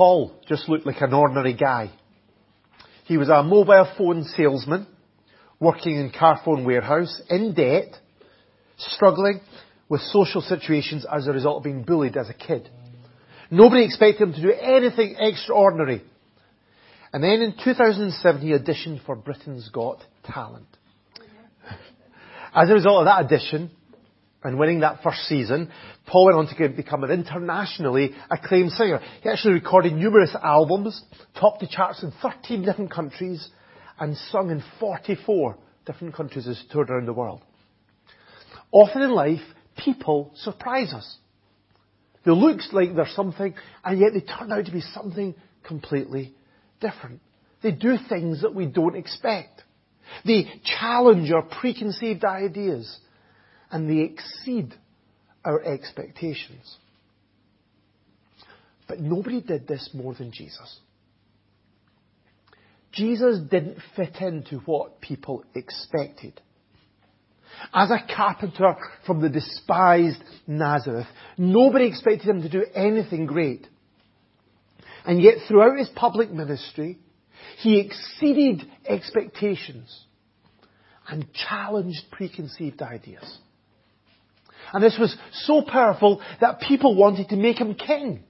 Paul just looked like an ordinary guy. He was a mobile phone salesman, working in Carphone warehouse, in debt, struggling with social situations as a result of being bullied as a kid. Nobody expected him to do anything extraordinary. And then in 2007 he auditioned for Britain's Got Talent. As a result of that audition, and winning that first season, Paul went on to become an internationally acclaimed singer. He actually recorded numerous albums, topped the charts in 13 different countries, and sung in 44 different countries as he toured around the world. Often in life, people surprise us. They look like they're something, and yet they turn out to be something completely different. They do things that we don't expect. They challenge our preconceived ideas and they exceed our expectations. But nobody did this more than Jesus. Jesus didn't fit into what people expected. As a carpenter from the despised Nazareth, nobody expected him to do anything great. And yet throughout his public ministry, he exceeded expectations and challenged preconceived ideas. And this was so powerful that people wanted to make him king.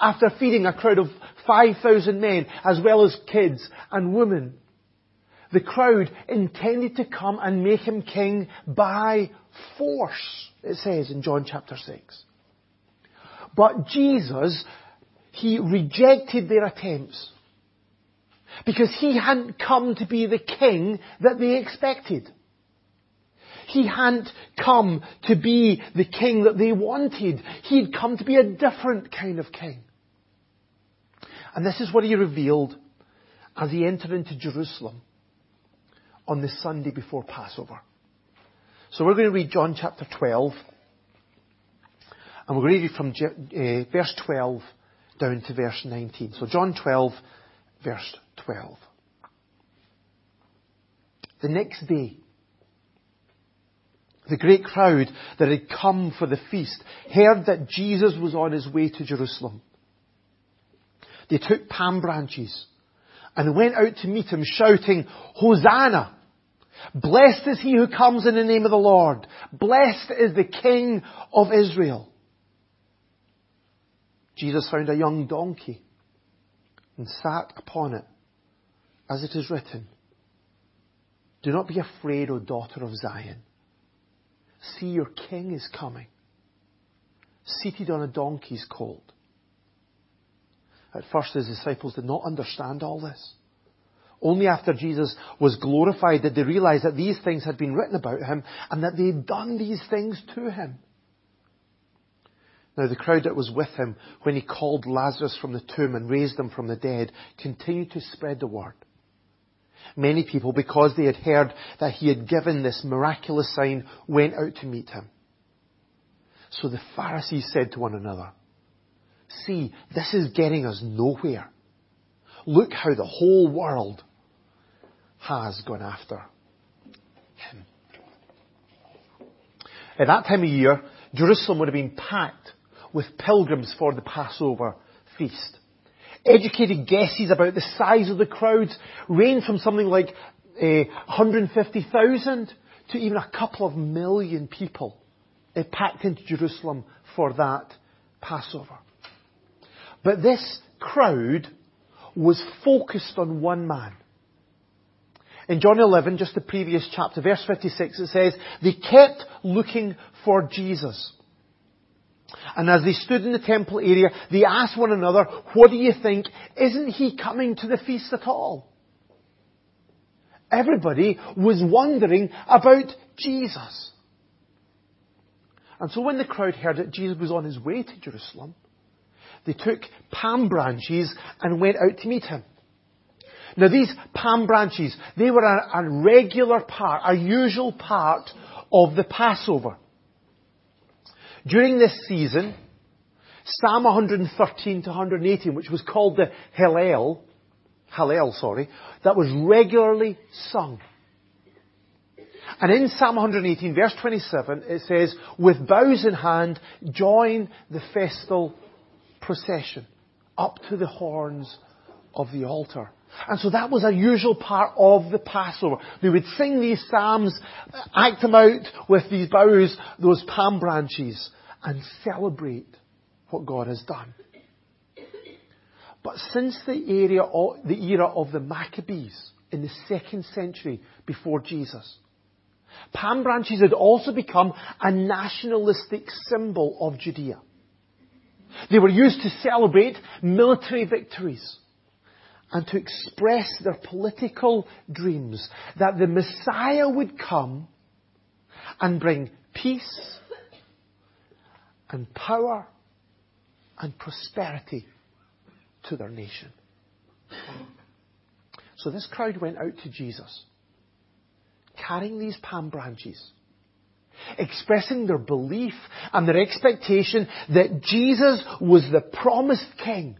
After feeding a crowd of 5,000 men, as well as kids and women, the crowd intended to come and make him king by force, it says in John chapter 6. But Jesus, he rejected their attempts. Because he hadn't come to be the king that they expected. He hadn't come to be the king that they wanted. He'd come to be a different kind of king. And this is what he revealed as he entered into Jerusalem on the Sunday before Passover. So we're going to read John chapter 12. And we're going to read from uh, verse 12 down to verse 19. So John 12, verse 12. The next day, the great crowd that had come for the feast heard that Jesus was on his way to Jerusalem. They took palm branches and went out to meet him shouting, Hosanna! Blessed is he who comes in the name of the Lord. Blessed is the King of Israel. Jesus found a young donkey and sat upon it, as it is written, Do not be afraid, O daughter of Zion. See, your king is coming, seated on a donkey's colt. At first, his disciples did not understand all this. Only after Jesus was glorified did they realize that these things had been written about him and that they had done these things to him. Now the crowd that was with him when he called Lazarus from the tomb and raised him from the dead continued to spread the word. Many people, because they had heard that he had given this miraculous sign, went out to meet him. So the Pharisees said to one another, See, this is getting us nowhere. Look how the whole world has gone after him. At that time of year, Jerusalem would have been packed with pilgrims for the Passover feast. Educated guesses about the size of the crowds range from something like uh, eh, 150,000 to even a couple of million people uh, packed into Jerusalem for that Passover. But this crowd was focused on one man. In John 11, just the previous chapter, verse 56, it says, they kept looking for Jesus. And as they stood in the temple area, they asked one another, what do you think? Isn't he coming to the feast at all? Everybody was wondering about Jesus. And so when the crowd heard that Jesus was on his way to Jerusalem, they took palm branches and went out to meet him. Now these palm branches, they were a, a regular part, a usual part of the Passover. During this season, Psalm 113 to 118, which was called the Hallel, Hallel, sorry, that was regularly sung. And in Psalm 118, verse 27, it says, with boughs in hand, join the festal procession. up to the horns of the altar. And so that was a usual part of the Passover. They would sing these psalms, act them out with these boughs, those palm branches, and celebrate what God has done. But since the era, the era of the Maccabees in the second century before Jesus, palm branches had also become a nationalistic symbol of Judea. They were used to celebrate military victories and to express their political dreams that the Messiah would come and bring peace and power and prosperity to their nation. So this crowd went out to Jesus, carrying these palm branches, expressing their belief and their expectation that Jesus was the promised king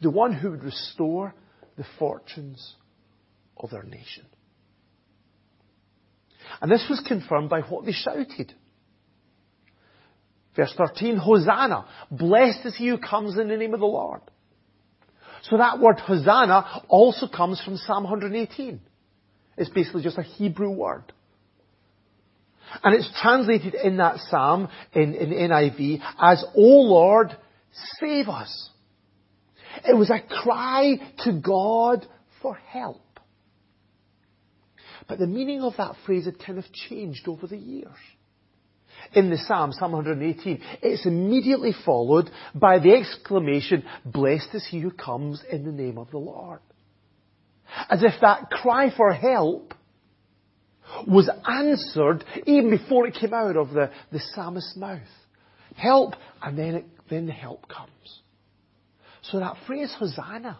the one who would restore the fortunes of their nation. And this was confirmed by what they shouted. Verse 13, Hosanna, blessed is he who comes in the name of the Lord. So that word Hosanna also comes from Psalm 118. It's basically just a Hebrew word. And it's translated in that psalm, in, in NIV, as, O Lord, save us. It was a cry to God for help. But the meaning of that phrase had kind of changed over the years. In the Psalm, Psalm 118, it's immediately followed by the exclamation, Blessed is he who comes in the name of the Lord. As if that cry for help was answered even before it came out of the, the psalmist's mouth. Help, and then, it, then the help comes. So that phrase, Hosanna,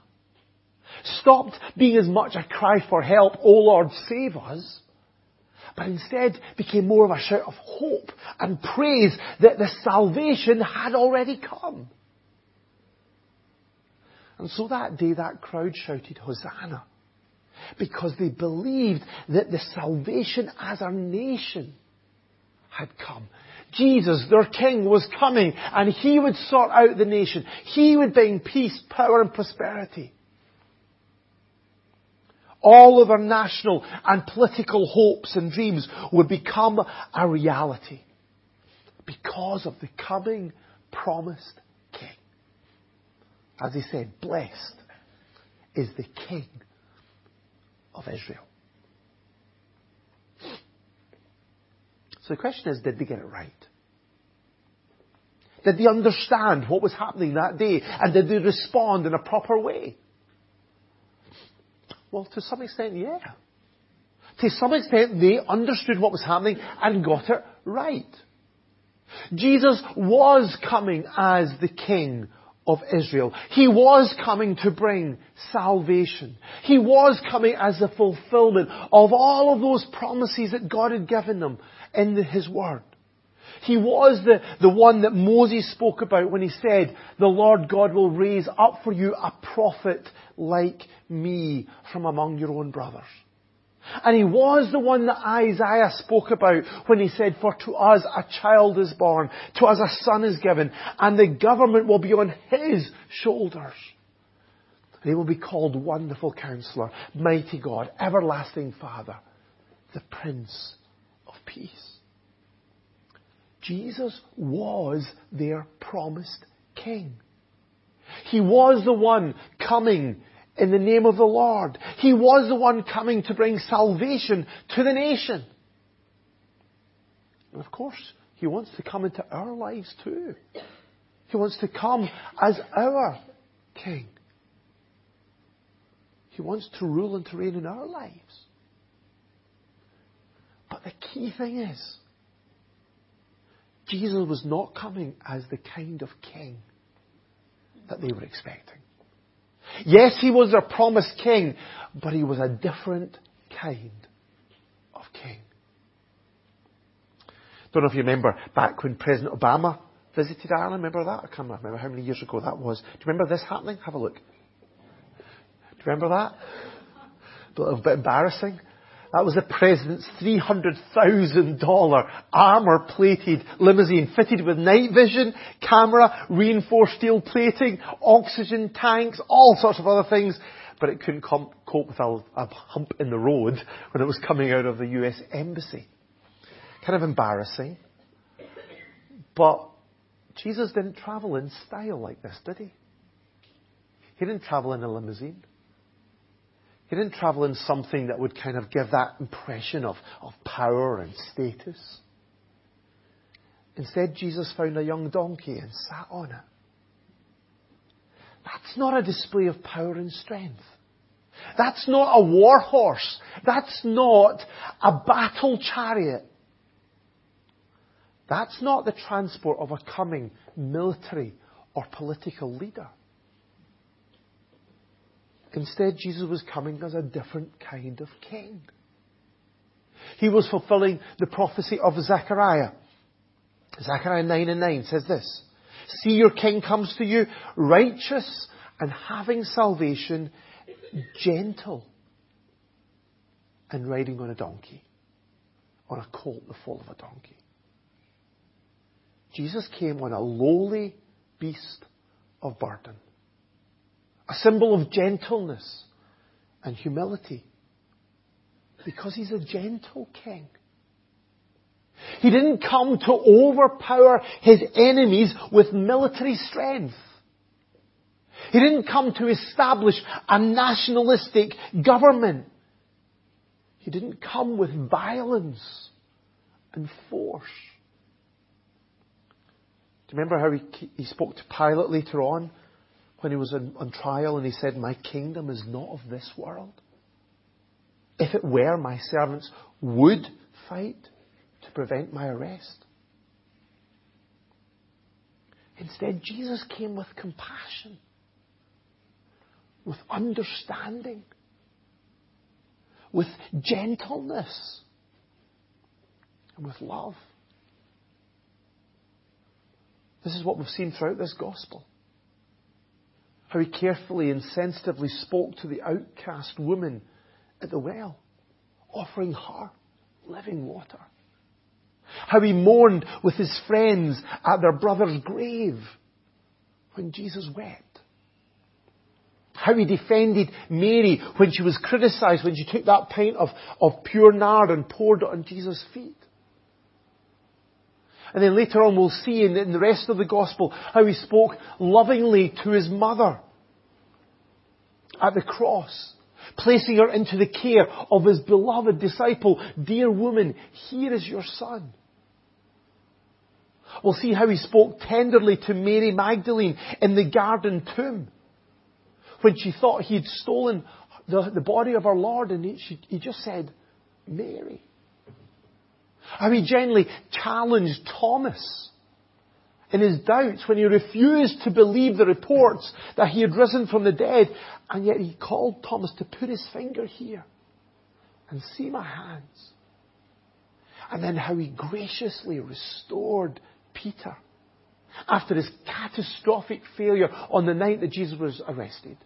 stopped being as much a cry for help, O Lord, save us, but instead became more of a shout of hope and praise that the salvation had already come. And so that day that crowd shouted Hosanna because they believed that the salvation as a nation had come. Jesus, their king, was coming and he would sort out the nation. He would bring peace, power and prosperity. All of our national and political hopes and dreams would become a reality because of the coming promised king. As he said, blessed is the king of Israel. So the question is, did they get it right? Did they understand what was happening that day? And did they respond in a proper way? Well, to some extent, yeah. To some extent, they understood what was happening and got it right. Jesus was coming as the King of Israel. He was coming to bring salvation. He was coming as the fulfillment of all of those promises that God had given them in the, His Word. He was the, the one that Moses spoke about when he said, the Lord God will raise up for you a prophet like me from among your own brothers. And he was the one that Isaiah spoke about when he said, for to us a child is born, to us a son is given, and the government will be on his shoulders. And he will be called Wonderful Counselor, Mighty God, Everlasting Father, the Prince of peace. Jesus was their promised king. He was the one coming in the name of the Lord. He was the one coming to bring salvation to the nation. And of course, He wants to come into our lives too. He wants to come as our King. He wants to rule and to reign in our lives. But the key thing is, Jesus was not coming as the kind of king that they were expecting. Yes, he was their promised king, but he was a different kind of king. Don't know if you remember back when President Obama visited Ireland. Remember that? I can't remember how many years ago that was. Do you remember this happening? Have a look. Do you remember that? A little bit embarrassing. That was the president's $300,000 armor plated limousine fitted with night vision, camera, reinforced steel plating, oxygen tanks, all sorts of other things. But it couldn't com- cope with a, a hump in the road when it was coming out of the US embassy. Kind of embarrassing. But Jesus didn't travel in style like this, did he? He didn't travel in a limousine. He didn't travel in something that would kind of give that impression of, of power and status. Instead, Jesus found a young donkey and sat on it. That's not a display of power and strength. That's not a war horse. That's not a battle chariot. That's not the transport of a coming military or political leader. Instead, Jesus was coming as a different kind of king. He was fulfilling the prophecy of Zechariah. Zechariah 9 and 9 says this, See your king comes to you, righteous and having salvation, gentle and riding on a donkey, on a colt the foal of a donkey. Jesus came on a lowly beast of burden a symbol of gentleness and humility. Because he's a gentle king. He didn't come to overpower his enemies with military strength. He didn't come to establish a nationalistic government. He didn't come with violence and force. Do you remember how he, he spoke to Pilate later on? When he was on, on trial and he said, My kingdom is not of this world. If it were, my servants would fight to prevent my arrest. Instead, Jesus came with compassion, with understanding, with gentleness, and with love. This is what we've seen throughout this gospel. How he carefully and sensitively spoke to the outcast woman at the well, offering her living water. How he mourned with his friends at their brother's grave when Jesus wept. How he defended Mary when she was criticized when she took that pint of, of pure nard and poured it on Jesus' feet. And then later on we'll see in, in the rest of the gospel how he spoke lovingly to his mother at the cross, placing her into the care of his beloved disciple. Dear woman, here is your son. We'll see how he spoke tenderly to Mary Magdalene in the garden tomb when she thought he had stolen the, the body of our Lord and he, she, he just said, Mary. How he gently challenged Thomas in his doubts when he refused to believe the reports that he had risen from the dead, and yet he called Thomas to put his finger here and see my hands. And then how he graciously restored Peter after his catastrophic failure on the night that Jesus was arrested.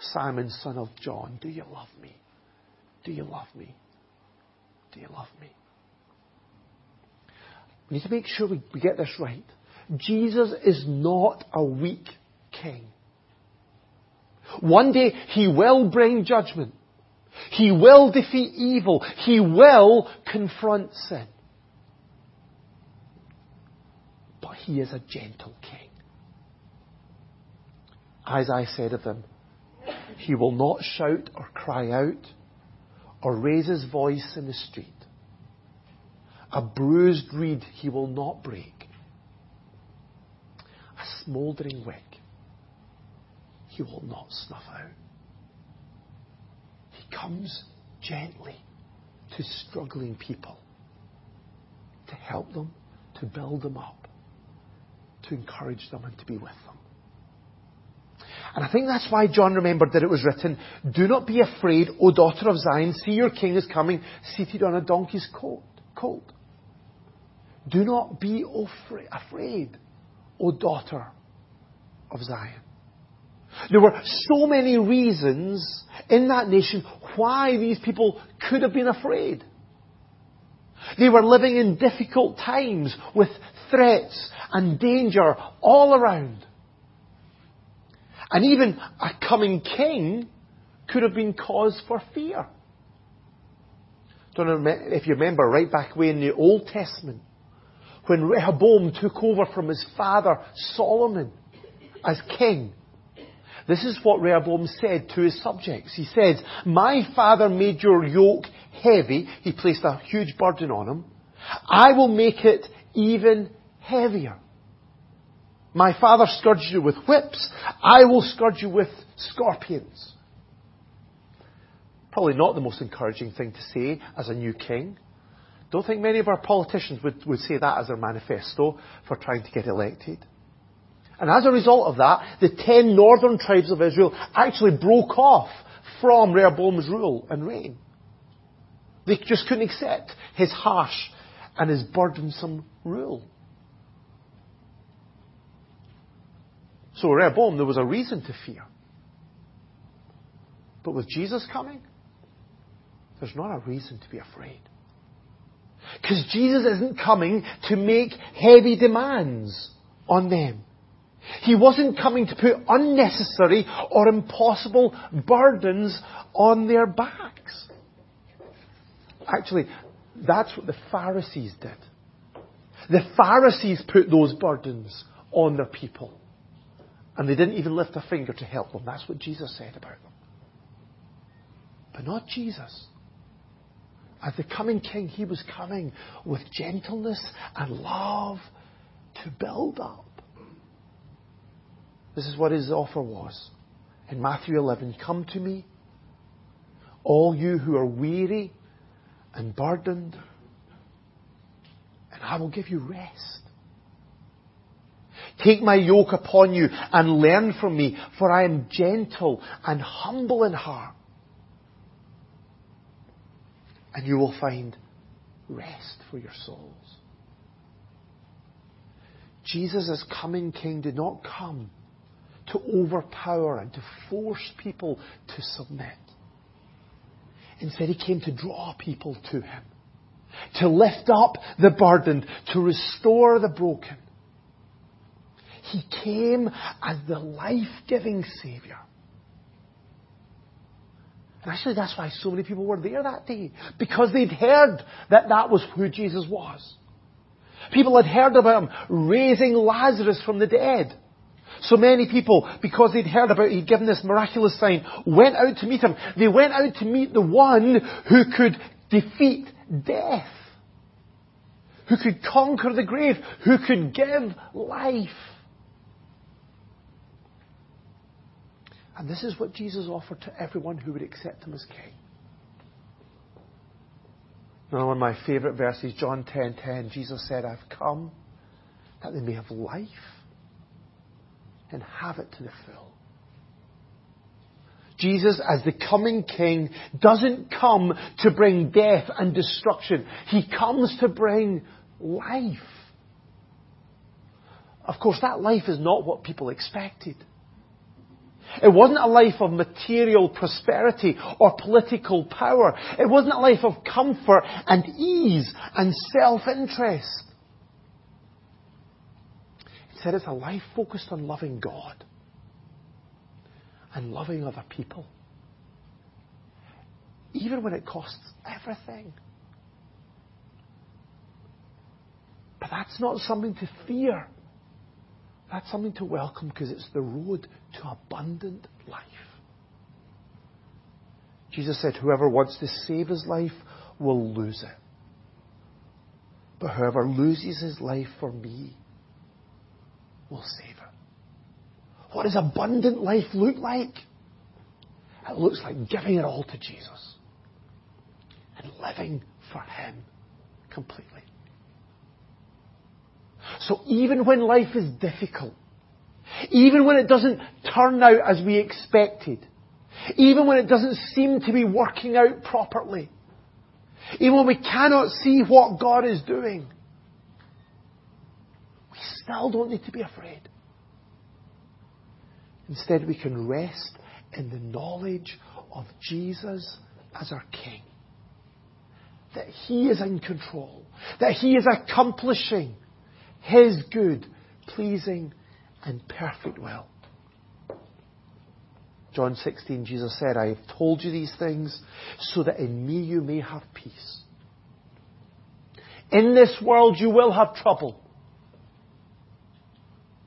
Simon, son of John, do you love me? Do you love me? Do you love me? We need to make sure we, we get this right. Jesus is not a weak king. One day he will bring judgment. He will defeat evil. He will confront sin. But he is a gentle king. As Isaiah said of him, he will not shout or cry out or raise his voice in the street. A bruised reed he will not break a smouldering wick, he will not snuff out. He comes gently to struggling people to help them, to build them up, to encourage them, and to be with them. And I think that's why John remembered that it was written, Do not be afraid, O daughter of Zion, see your king is coming, seated on a donkey's colt. Do not be afraid. O daughter of Zion. There were so many reasons in that nation why these people could have been afraid. They were living in difficult times with threats and danger all around. And even a coming king could have been cause for fear. Don't know if you remember right back way in the Old Testament, when Rehoboam took over from his father Solomon as king. This is what Rehoboam said to his subjects. He said, My father made your yoke heavy. He placed a huge burden on him. I will make it even heavier. My father scourged you with whips. I will scourge you with scorpions. Probably not the most encouraging thing to say as a new king. Don't think many of our politicians would, would say that as their manifesto for trying to get elected. And as a result of that, the ten northern tribes of Israel actually broke off from Rehoboam's rule and reign. They just couldn't accept his harsh and his burdensome rule. So Rehoboam, there was a reason to fear. But with Jesus coming, there's not a reason to be afraid. Because Jesus isn't coming to make heavy demands on them. He wasn't coming to put unnecessary or impossible burdens on their backs. Actually, that's what the Pharisees did. The Pharisees put those burdens on their people. And they didn't even lift a finger to help them. That's what Jesus said about them. But not Jesus. As the coming king, he was coming with gentleness and love to build up. This is what his offer was. In Matthew 11, come to me, all you who are weary and burdened, and I will give you rest. Take my yoke upon you and learn from me, for I am gentle and humble in heart. And you will find rest for your souls. Jesus as coming king did not come to overpower and to force people to submit. Instead, he came to draw people to him, to lift up the burdened, to restore the broken. He came as the life-giving Savior. And actually, that's why so many people were there that day. Because they'd heard that that was who Jesus was. People had heard about him raising Lazarus from the dead. So many people, because they'd heard about he'd given this miraculous sign, went out to meet him. They went out to meet the one who could defeat death. Who could conquer the grave. Who could give life. And this is what Jesus offered to everyone who would accept him as king. Now, one of my favourite verses, John 10:10, 10, 10, Jesus said, I've come that they may have life and have it to the full. Jesus, as the coming king, doesn't come to bring death and destruction. He comes to bring life. Of course, that life is not what people expected. It wasn't a life of material prosperity or political power. It wasn't a life of comfort and ease and self-interest. Instead, it's a life focused on loving God and loving other people. Even when it costs everything. But that's not something to fear. That's something to welcome because it's the road to abundant life. Jesus said, Whoever wants to save his life will lose it. But whoever loses his life for me will save it. What does abundant life look like? It looks like giving it all to Jesus and living for him completely. So even when life is difficult, even when it doesn't turn out as we expected, even when it doesn't seem to be working out properly, even when we cannot see what God is doing, we still don't need to be afraid. Instead, we can rest in the knowledge of Jesus as our King. That He is in control. That He is accomplishing His good, pleasing, and perfect will. John 16, Jesus said, I have told you these things so that in me you may have peace. In this world you will have trouble.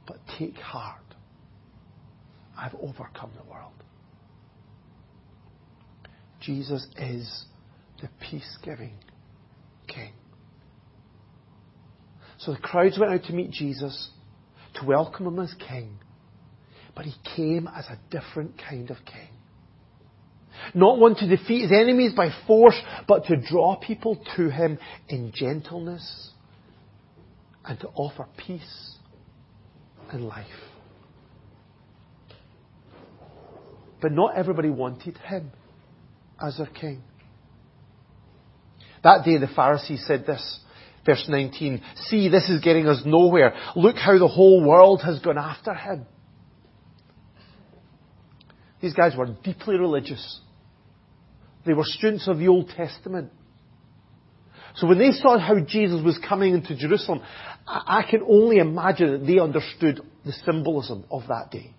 But take heart. I've overcome the world. Jesus is the peace giving King. So the crowds went out to meet Jesus, to welcome him as King. But he came as a different kind of King. Not one to defeat his enemies by force, but to draw people to him in gentleness and to offer peace and life. But not everybody wanted him as their king. That day the Pharisees said this, verse 19, See, this is getting us nowhere. Look how the whole world has gone after him. These guys were deeply religious. They were students of the Old Testament. So when they saw how Jesus was coming into Jerusalem, I can only imagine that they understood the symbolism of that day.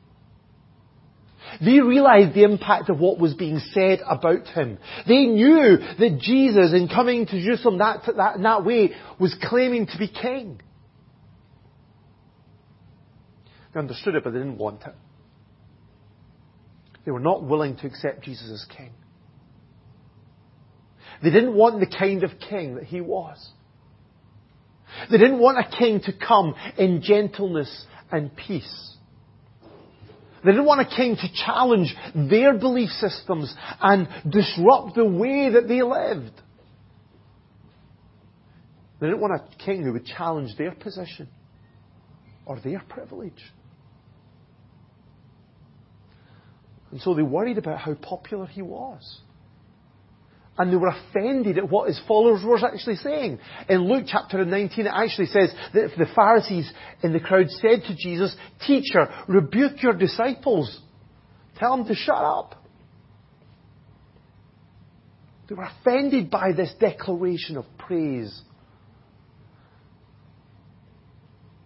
They realized the impact of what was being said about him. They knew that Jesus, in coming to Jerusalem that, that, in that way, was claiming to be king. They understood it, but they didn't want it. They were not willing to accept Jesus as king. They didn't want the kind of king that he was. They didn't want a king to come in gentleness and peace. They didn't want a king to challenge their belief systems and disrupt the way that they lived. They didn't want a king who would challenge their position or their privilege. And so they worried about how popular he was. And they were offended at what his followers were actually saying. In Luke chapter 19, it actually says that the Pharisees in the crowd said to Jesus, Teacher, rebuke your disciples. Tell them to shut up. They were offended by this declaration of praise.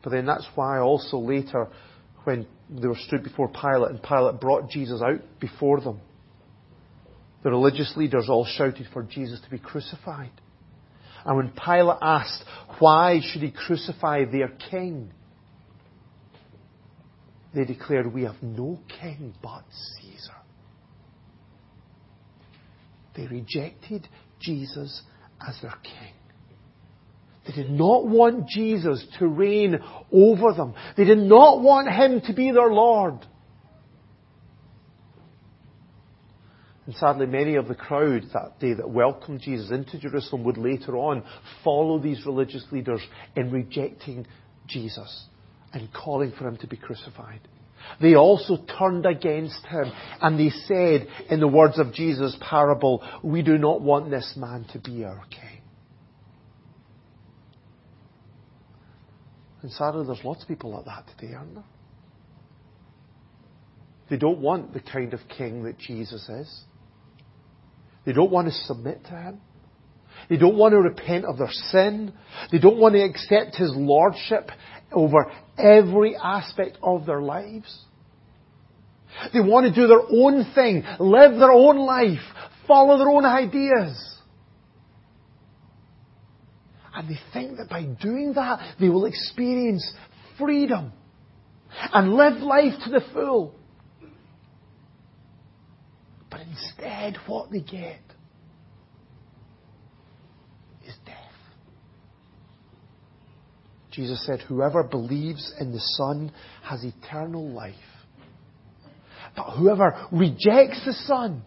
But then that's why also later, when they were stood before Pilate and Pilate brought Jesus out before them, the religious leaders all shouted for Jesus to be crucified. And when Pilate asked, why should he crucify their king? They declared, we have no king but Caesar. They rejected Jesus as their king. They did not want Jesus to reign over them. They did not want him to be their Lord. And sadly, many of the crowd that day that welcomed Jesus into Jerusalem would later on follow these religious leaders in rejecting Jesus and calling for him to be crucified. They also turned against him and they said, in the words of Jesus' parable, we do not want this man to be our king. And sadly, there's lots of people like that today, aren't there? They don't want the kind of king that Jesus is. They don't want to submit to Him. They don't want to repent of their sin. They don't want to accept His Lordship over every aspect of their lives. They want to do their own thing, live their own life, follow their own ideas. And they think that by doing that, they will experience freedom and live life to the full. Instead, what they get is death. Jesus said, Whoever believes in the Son has eternal life. But whoever rejects the Son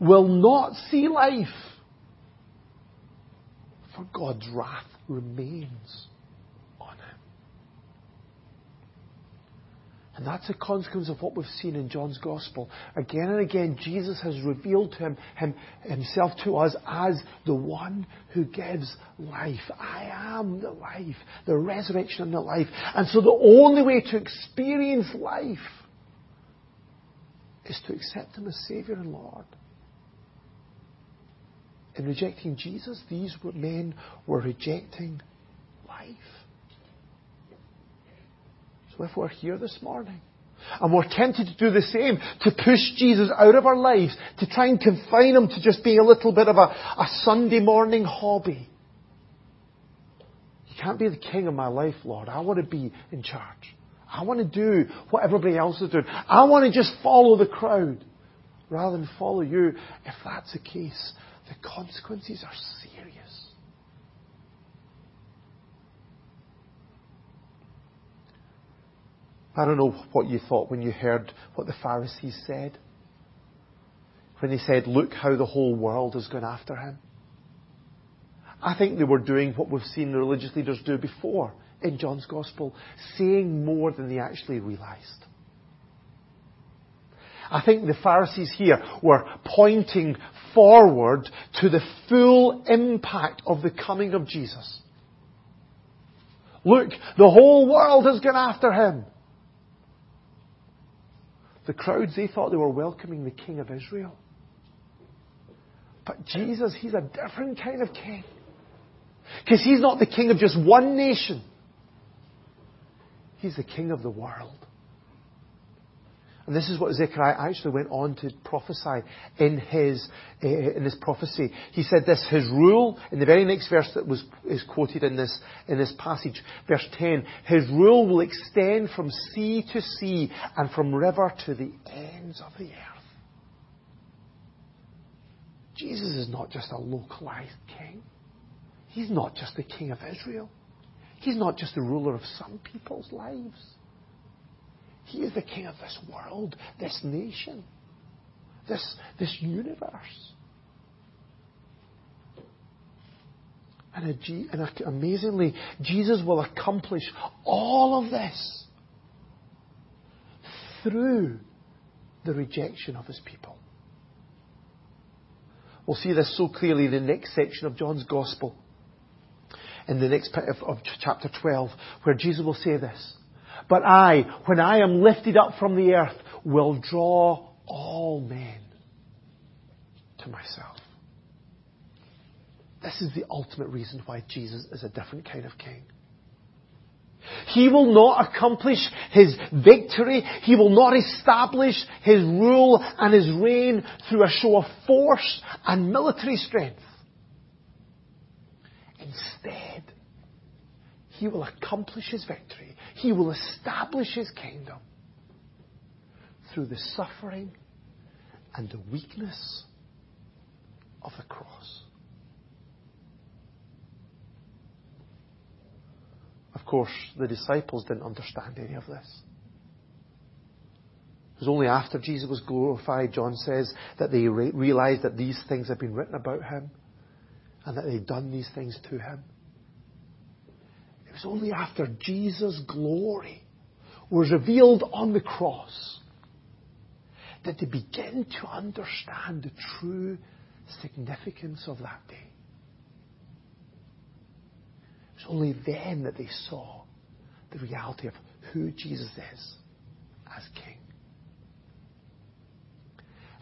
will not see life. For God's wrath remains And that's a consequence of what we've seen in John's Gospel. Again and again, Jesus has revealed him, him, himself to us as the one who gives life. I am the life, the resurrection and the life. And so the only way to experience life is to accept Him as Saviour and Lord. In rejecting Jesus, these men were rejecting life. So if we're here this morning, and we're tempted to do the same, to push Jesus out of our lives, to try and confine him to just being a little bit of a, a Sunday morning hobby. You can't be the king of my life, Lord. I want to be in charge. I want to do what everybody else is doing. I want to just follow the crowd rather than follow you. If that's the case, the consequences are serious. I don't know what you thought when you heard what the Pharisees said. When they said, look how the whole world has gone after him. I think they were doing what we've seen the religious leaders do before in John's Gospel, saying more than they actually realized. I think the Pharisees here were pointing forward to the full impact of the coming of Jesus. Look, the whole world has gone after him. The crowds, they thought they were welcoming the King of Israel. But Jesus, He's a different kind of King. Because He's not the King of just one nation. He's the King of the world. And this is what Zechariah actually went on to prophesy in his, uh, in his prophecy. He said this, his rule, in the very next verse that was, is quoted in this, in this passage, verse 10, his rule will extend from sea to sea and from river to the ends of the earth. Jesus is not just a localized king. He's not just the king of Israel. He's not just the ruler of some people's lives. He is the king of this world, this nation, this, this universe. And, a, and a, amazingly, Jesus will accomplish all of this through the rejection of his people. We'll see this so clearly in the next section of John's Gospel, in the next of, of chapter 12, where Jesus will say this. But I, when I am lifted up from the earth, will draw all men to myself. This is the ultimate reason why Jesus is a different kind of king. He will not accomplish his victory. He will not establish his rule and his reign through a show of force and military strength. Instead, he will accomplish his victory. He will establish his kingdom through the suffering and the weakness of the cross. Of course, the disciples didn't understand any of this. It was only after Jesus was glorified, John says, that they realized that these things had been written about him and that they'd done these things to him was only after Jesus' glory was revealed on the cross that they begin to understand the true significance of that day. It was only then that they saw the reality of who Jesus is as King.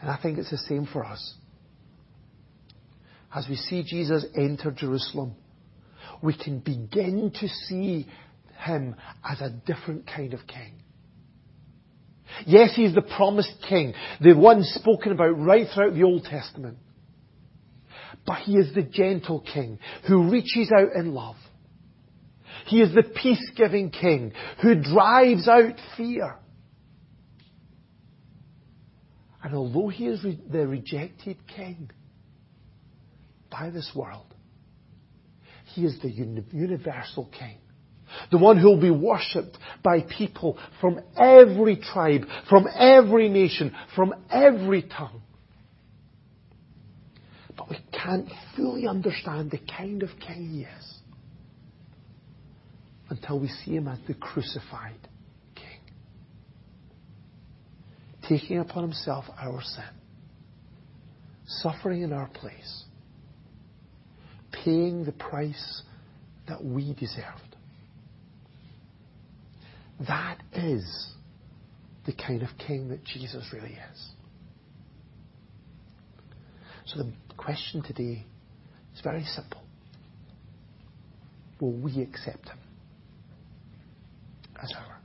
And I think it's the same for us. As we see Jesus enter Jerusalem, we can begin to see him as a different kind of king. Yes, he's the promised king, the one spoken about right throughout the Old Testament. But he is the gentle king who reaches out in love. He is the peace-giving king who drives out fear. And although he is the rejected king by this world, he is the universal King. The one who will be worshipped by people from every tribe, from every nation, from every tongue. But we can't fully understand the kind of king he is until we see him as the crucified king. taking upon himself our sin, suffering in our place, paying the price that we deserved. That is the kind of king that Jesus really is. So the question today is very simple. Will we accept him as our